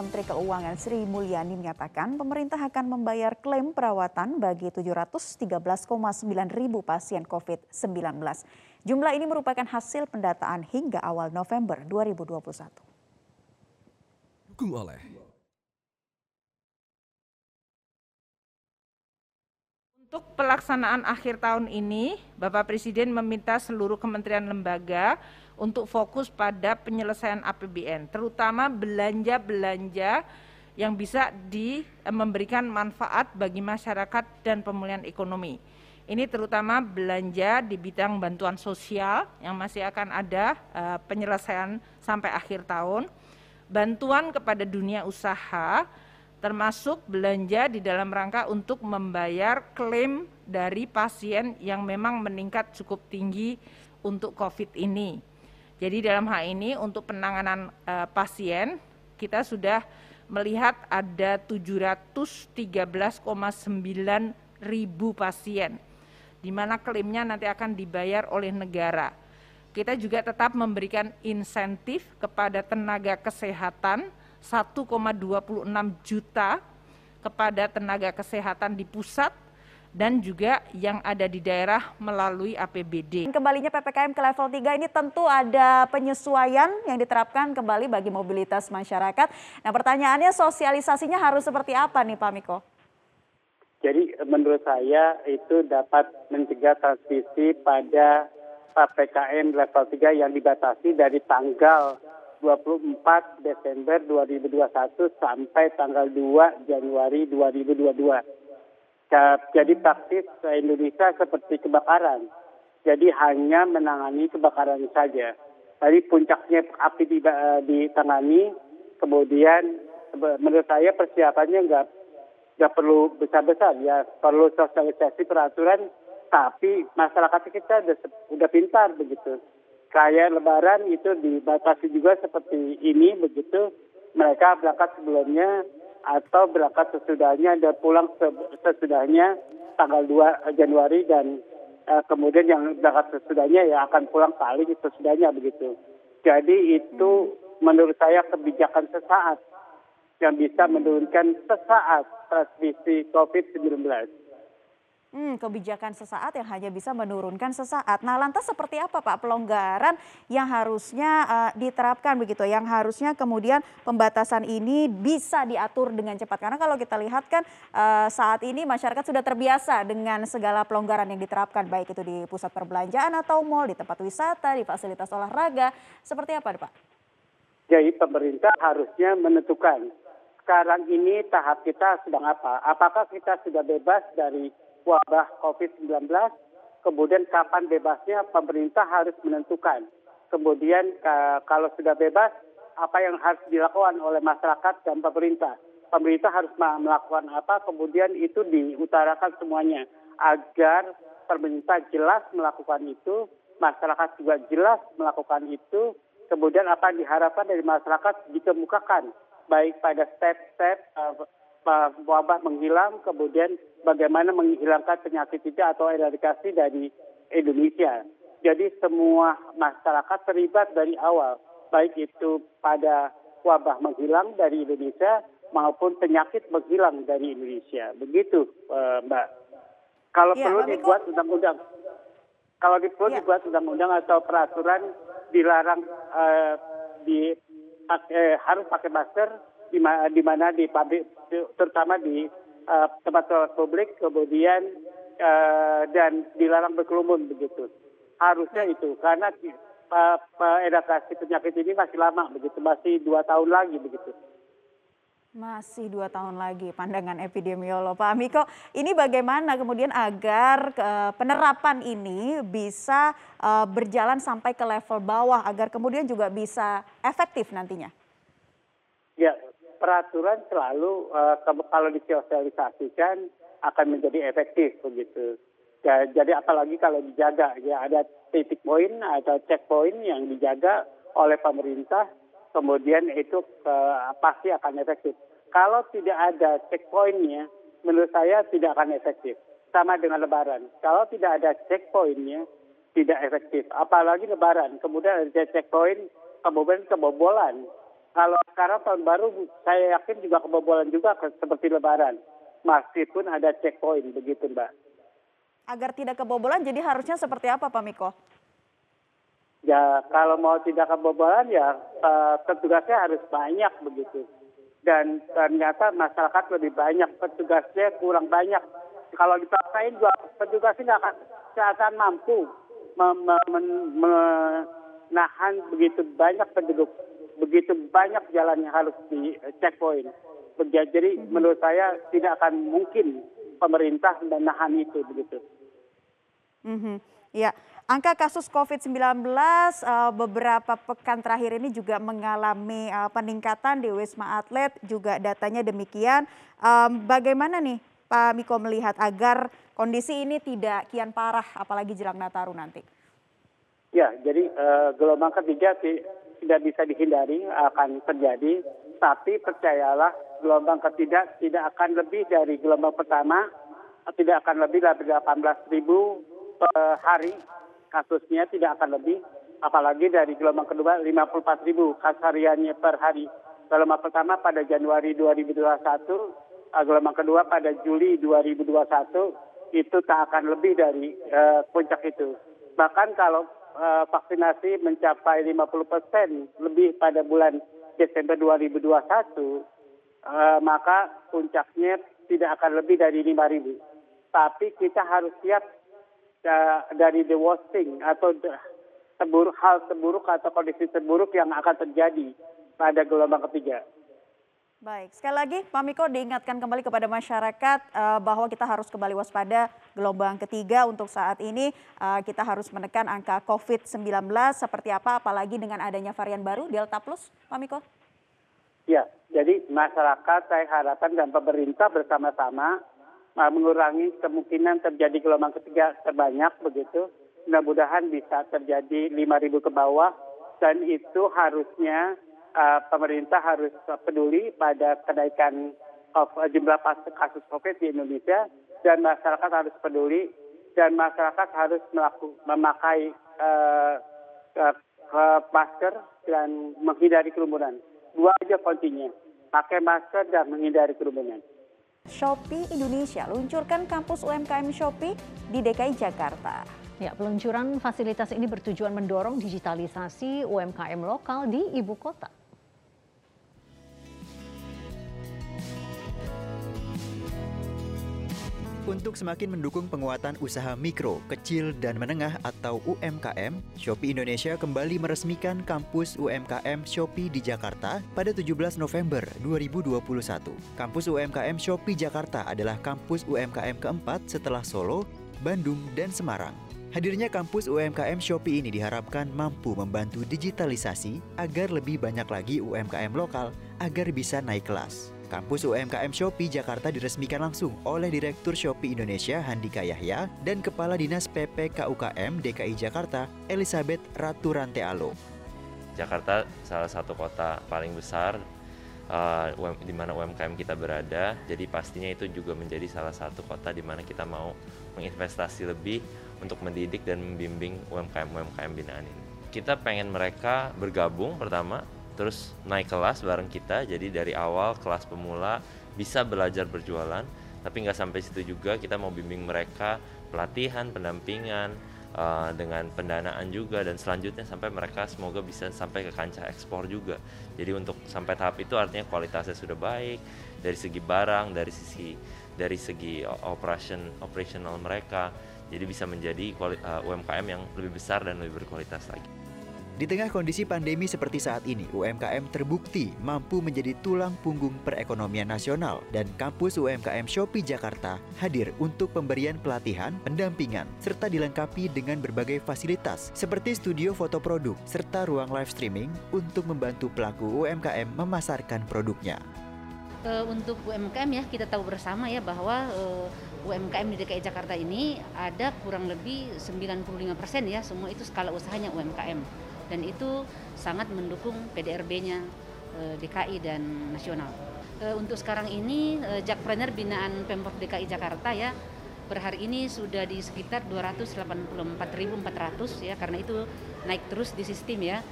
Menteri Keuangan Sri Mulyani menyatakan pemerintah akan membayar klaim perawatan bagi 713,9 ribu pasien COVID-19. Jumlah ini merupakan hasil pendataan hingga awal November 2021. Dukung oleh Untuk pelaksanaan akhir tahun ini, Bapak Presiden meminta seluruh kementerian lembaga untuk fokus pada penyelesaian APBN, terutama belanja-belanja yang bisa di, eh, memberikan manfaat bagi masyarakat dan pemulihan ekonomi. Ini terutama belanja di bidang bantuan sosial yang masih akan ada uh, penyelesaian sampai akhir tahun, bantuan kepada dunia usaha, termasuk belanja di dalam rangka untuk membayar klaim dari pasien yang memang meningkat cukup tinggi untuk COVID ini. Jadi dalam hal ini untuk penanganan uh, pasien kita sudah melihat ada 713,9 ribu pasien di mana klaimnya nanti akan dibayar oleh negara. Kita juga tetap memberikan insentif kepada tenaga kesehatan 1,26 juta kepada tenaga kesehatan di pusat dan juga yang ada di daerah melalui APBD. Kembalinya PPKM ke level 3 ini tentu ada penyesuaian yang diterapkan kembali bagi mobilitas masyarakat. Nah pertanyaannya sosialisasinya harus seperti apa nih Pak Miko? Jadi menurut saya itu dapat mencegah transmisi pada PPKM level 3 yang dibatasi dari tanggal 24 Desember 2021 sampai tanggal 2 Januari 2022 jadi praktis Indonesia seperti kebakaran. Jadi hanya menangani kebakaran saja. Tadi puncaknya api ditangani, kemudian menurut saya persiapannya nggak nggak perlu besar-besar ya, perlu sosialisasi peraturan, tapi masyarakat kita udah, udah pintar begitu. Kayak Lebaran itu dibatasi juga seperti ini begitu, mereka berangkat sebelumnya atau berangkat sesudahnya dan pulang sesudahnya tanggal 2 Januari dan uh, kemudian yang berangkat sesudahnya ya akan pulang kali sesudahnya begitu. Jadi itu hmm. menurut saya kebijakan sesaat yang bisa menurunkan sesaat transmisi COVID-19. Hmm, kebijakan sesaat yang hanya bisa menurunkan sesaat. Nah, lantas seperti apa Pak pelonggaran yang harusnya uh, diterapkan begitu, yang harusnya kemudian pembatasan ini bisa diatur dengan cepat. Karena kalau kita lihat kan uh, saat ini masyarakat sudah terbiasa dengan segala pelonggaran yang diterapkan, baik itu di pusat perbelanjaan atau mal, di tempat wisata, di fasilitas olahraga. Seperti apa Pak? Jadi pemerintah harusnya menentukan sekarang ini tahap kita sedang apa? Apakah kita sudah bebas dari wabah COVID-19, kemudian kapan bebasnya pemerintah harus menentukan. Kemudian kalau sudah bebas, apa yang harus dilakukan oleh masyarakat dan pemerintah. Pemerintah harus melakukan apa, kemudian itu diutarakan semuanya agar pemerintah jelas melakukan itu, masyarakat juga jelas melakukan itu, kemudian apa yang diharapkan dari masyarakat dikemukakan baik pada step-step wabah menghilang, kemudian bagaimana menghilangkan penyakit itu atau eradikasi dari Indonesia. Jadi semua masyarakat terlibat dari awal, baik itu pada wabah menghilang dari Indonesia maupun penyakit menghilang dari Indonesia. Begitu, eh, Mbak. Kalau ya, perlu dibuat undang-undang, kalau perlu ya. dibuat undang-undang atau peraturan dilarang uh, di eh, harus pakai masker di, di mana di pabrik terutama di uh, tempat publik kemudian uh, dan dilarang berkerumun begitu harusnya itu karena uh, edukasi penyakit ini masih lama begitu masih dua tahun lagi begitu masih dua tahun lagi pandangan epidemiolog Pak Miko. Ini bagaimana kemudian agar uh, penerapan ini bisa uh, berjalan sampai ke level bawah agar kemudian juga bisa efektif nantinya? Ya, peraturan selalu uh, kalau disosialisasikan akan menjadi efektif begitu. Ya, jadi apalagi kalau dijaga ya ada titik poin atau checkpoint yang dijaga oleh pemerintah, kemudian itu uh, pasti akan efektif. Kalau tidak ada checkpointnya, menurut saya tidak akan efektif. Sama dengan Lebaran, kalau tidak ada checkpointnya, tidak efektif. Apalagi Lebaran, kemudian ada checkpoint, kemudian kebobolan Kalau sekarang tahun baru saya yakin juga kebobolan juga seperti lebaran. Meskipun ada checkpoint begitu Mbak. Agar tidak kebobolan jadi harusnya seperti apa Pak Miko? Ya kalau mau tidak kebobolan ya uh, petugasnya harus banyak begitu. Dan ternyata masyarakat lebih banyak, petugasnya kurang banyak. Kalau dipaksain juga petugasnya nggak akan, akan mampu menahan begitu banyak penduduk begitu banyak jalan yang harus di checkpoint. Jadi hmm. menurut saya tidak akan mungkin pemerintah menahan itu begitu. Mm-hmm. Ya, angka kasus COVID-19 uh, eh, beberapa pekan terakhir ini juga mengalami uh, peningkatan di Wisma Atlet, juga datanya demikian. Um, bagaimana nih Pak Miko melihat agar kondisi ini tidak kian parah, apalagi jelang Nataru nanti? Ya, jadi uh, gelombang ketiga tidak bisa dihindari akan terjadi, tapi percayalah gelombang ketiga tidak akan lebih dari gelombang pertama, tidak akan lebih dari 18 ribu per hari kasusnya tidak akan lebih, apalagi dari gelombang kedua 54 ribu kasus hariannya per hari. Gelombang pertama pada Januari 2021, eh, gelombang kedua pada Juli 2021 itu tak akan lebih dari uh, puncak itu. Bahkan kalau vaksinasi mencapai 50 persen lebih pada bulan Desember 2021, uh, maka puncaknya tidak akan lebih dari 5 ribu. Tapi kita harus siap uh, dari the worst thing atau seburuk hal seburuk atau kondisi terburuk yang akan terjadi pada gelombang ketiga. Baik, sekali lagi Pak Miko diingatkan kembali kepada masyarakat uh, bahwa kita harus kembali waspada gelombang ketiga untuk saat ini uh, kita harus menekan angka COVID-19 seperti apa apalagi dengan adanya varian baru Delta Plus, Pak Miko? Ya, jadi masyarakat saya harapkan dan pemerintah bersama-sama uh, mengurangi kemungkinan terjadi gelombang ketiga terbanyak begitu. Mudah-mudahan bisa terjadi 5.000 ke bawah dan itu harusnya uh, pemerintah harus peduli pada kenaikan of, uh, jumlah kasus COVID di Indonesia dan masyarakat harus peduli dan masyarakat harus melaku, memakai uh, uh, masker dan menghindari kerumunan. Dua aja kuncinya, pakai masker dan menghindari kerumunan. Shopee Indonesia luncurkan kampus UMKM Shopee di DKI Jakarta. Ya, peluncuran fasilitas ini bertujuan mendorong digitalisasi UMKM lokal di ibu kota. Untuk semakin mendukung penguatan usaha mikro, kecil, dan menengah atau UMKM, Shopee Indonesia kembali meresmikan kampus UMKM Shopee di Jakarta pada 17 November 2021. Kampus UMKM Shopee Jakarta adalah kampus UMKM keempat setelah Solo, Bandung, dan Semarang. Hadirnya kampus UMKM Shopee ini diharapkan mampu membantu digitalisasi agar lebih banyak lagi UMKM lokal agar bisa naik kelas. Kampus UMKM Shopee Jakarta diresmikan langsung oleh Direktur Shopee Indonesia Handika Yahya dan Kepala Dinas PPKUKM DKI Jakarta Elizabeth Ratu Rantealo. Jakarta salah satu kota paling besar uh, di mana UMKM kita berada, jadi pastinya itu juga menjadi salah satu kota di mana kita mau menginvestasi lebih untuk mendidik dan membimbing UMKM-UMKM binaan ini. Kita pengen mereka bergabung pertama terus naik kelas bareng kita. Jadi dari awal kelas pemula bisa belajar berjualan tapi nggak sampai situ juga. Kita mau bimbing mereka pelatihan pendampingan uh, dengan pendanaan juga. Dan selanjutnya sampai mereka semoga bisa sampai ke kancah ekspor juga. Jadi untuk sampai tahap itu artinya kualitasnya sudah baik. Dari segi barang dari sisi dari segi operation operational mereka. Jadi bisa menjadi uh, UMKM yang lebih besar dan lebih berkualitas lagi. Di tengah kondisi pandemi seperti saat ini, UMKM terbukti mampu menjadi tulang punggung perekonomian nasional dan kampus UMKM Shopee Jakarta hadir untuk pemberian pelatihan, pendampingan, serta dilengkapi dengan berbagai fasilitas seperti studio foto produk serta ruang live streaming untuk membantu pelaku UMKM memasarkan produknya. Uh, untuk UMKM ya kita tahu bersama ya bahwa uh, UMKM di DKI Jakarta ini ada kurang lebih 95% ya semua itu skala usahanya UMKM dan itu sangat mendukung PDRB-nya eh, DKI dan nasional. Eh, untuk sekarang ini eh, Jakpreneur binaan Pemprov DKI Jakarta ya per hari ini sudah di sekitar 284.400 ya karena itu naik terus di sistem ya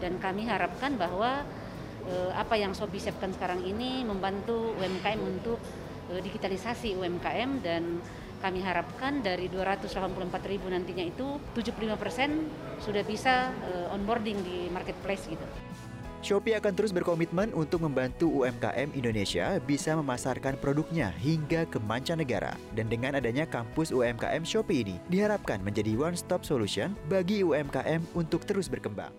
dan kami harapkan bahwa apa yang Shopee siapkan sekarang ini membantu UMKM untuk digitalisasi UMKM dan kami harapkan dari 284 ribu nantinya itu 75 persen sudah bisa eh, onboarding di marketplace gitu. Shopee akan terus berkomitmen untuk membantu UMKM Indonesia bisa memasarkan produknya hingga ke mancanegara. Dan dengan adanya kampus UMKM Shopee ini, diharapkan menjadi one-stop solution bagi UMKM untuk terus berkembang.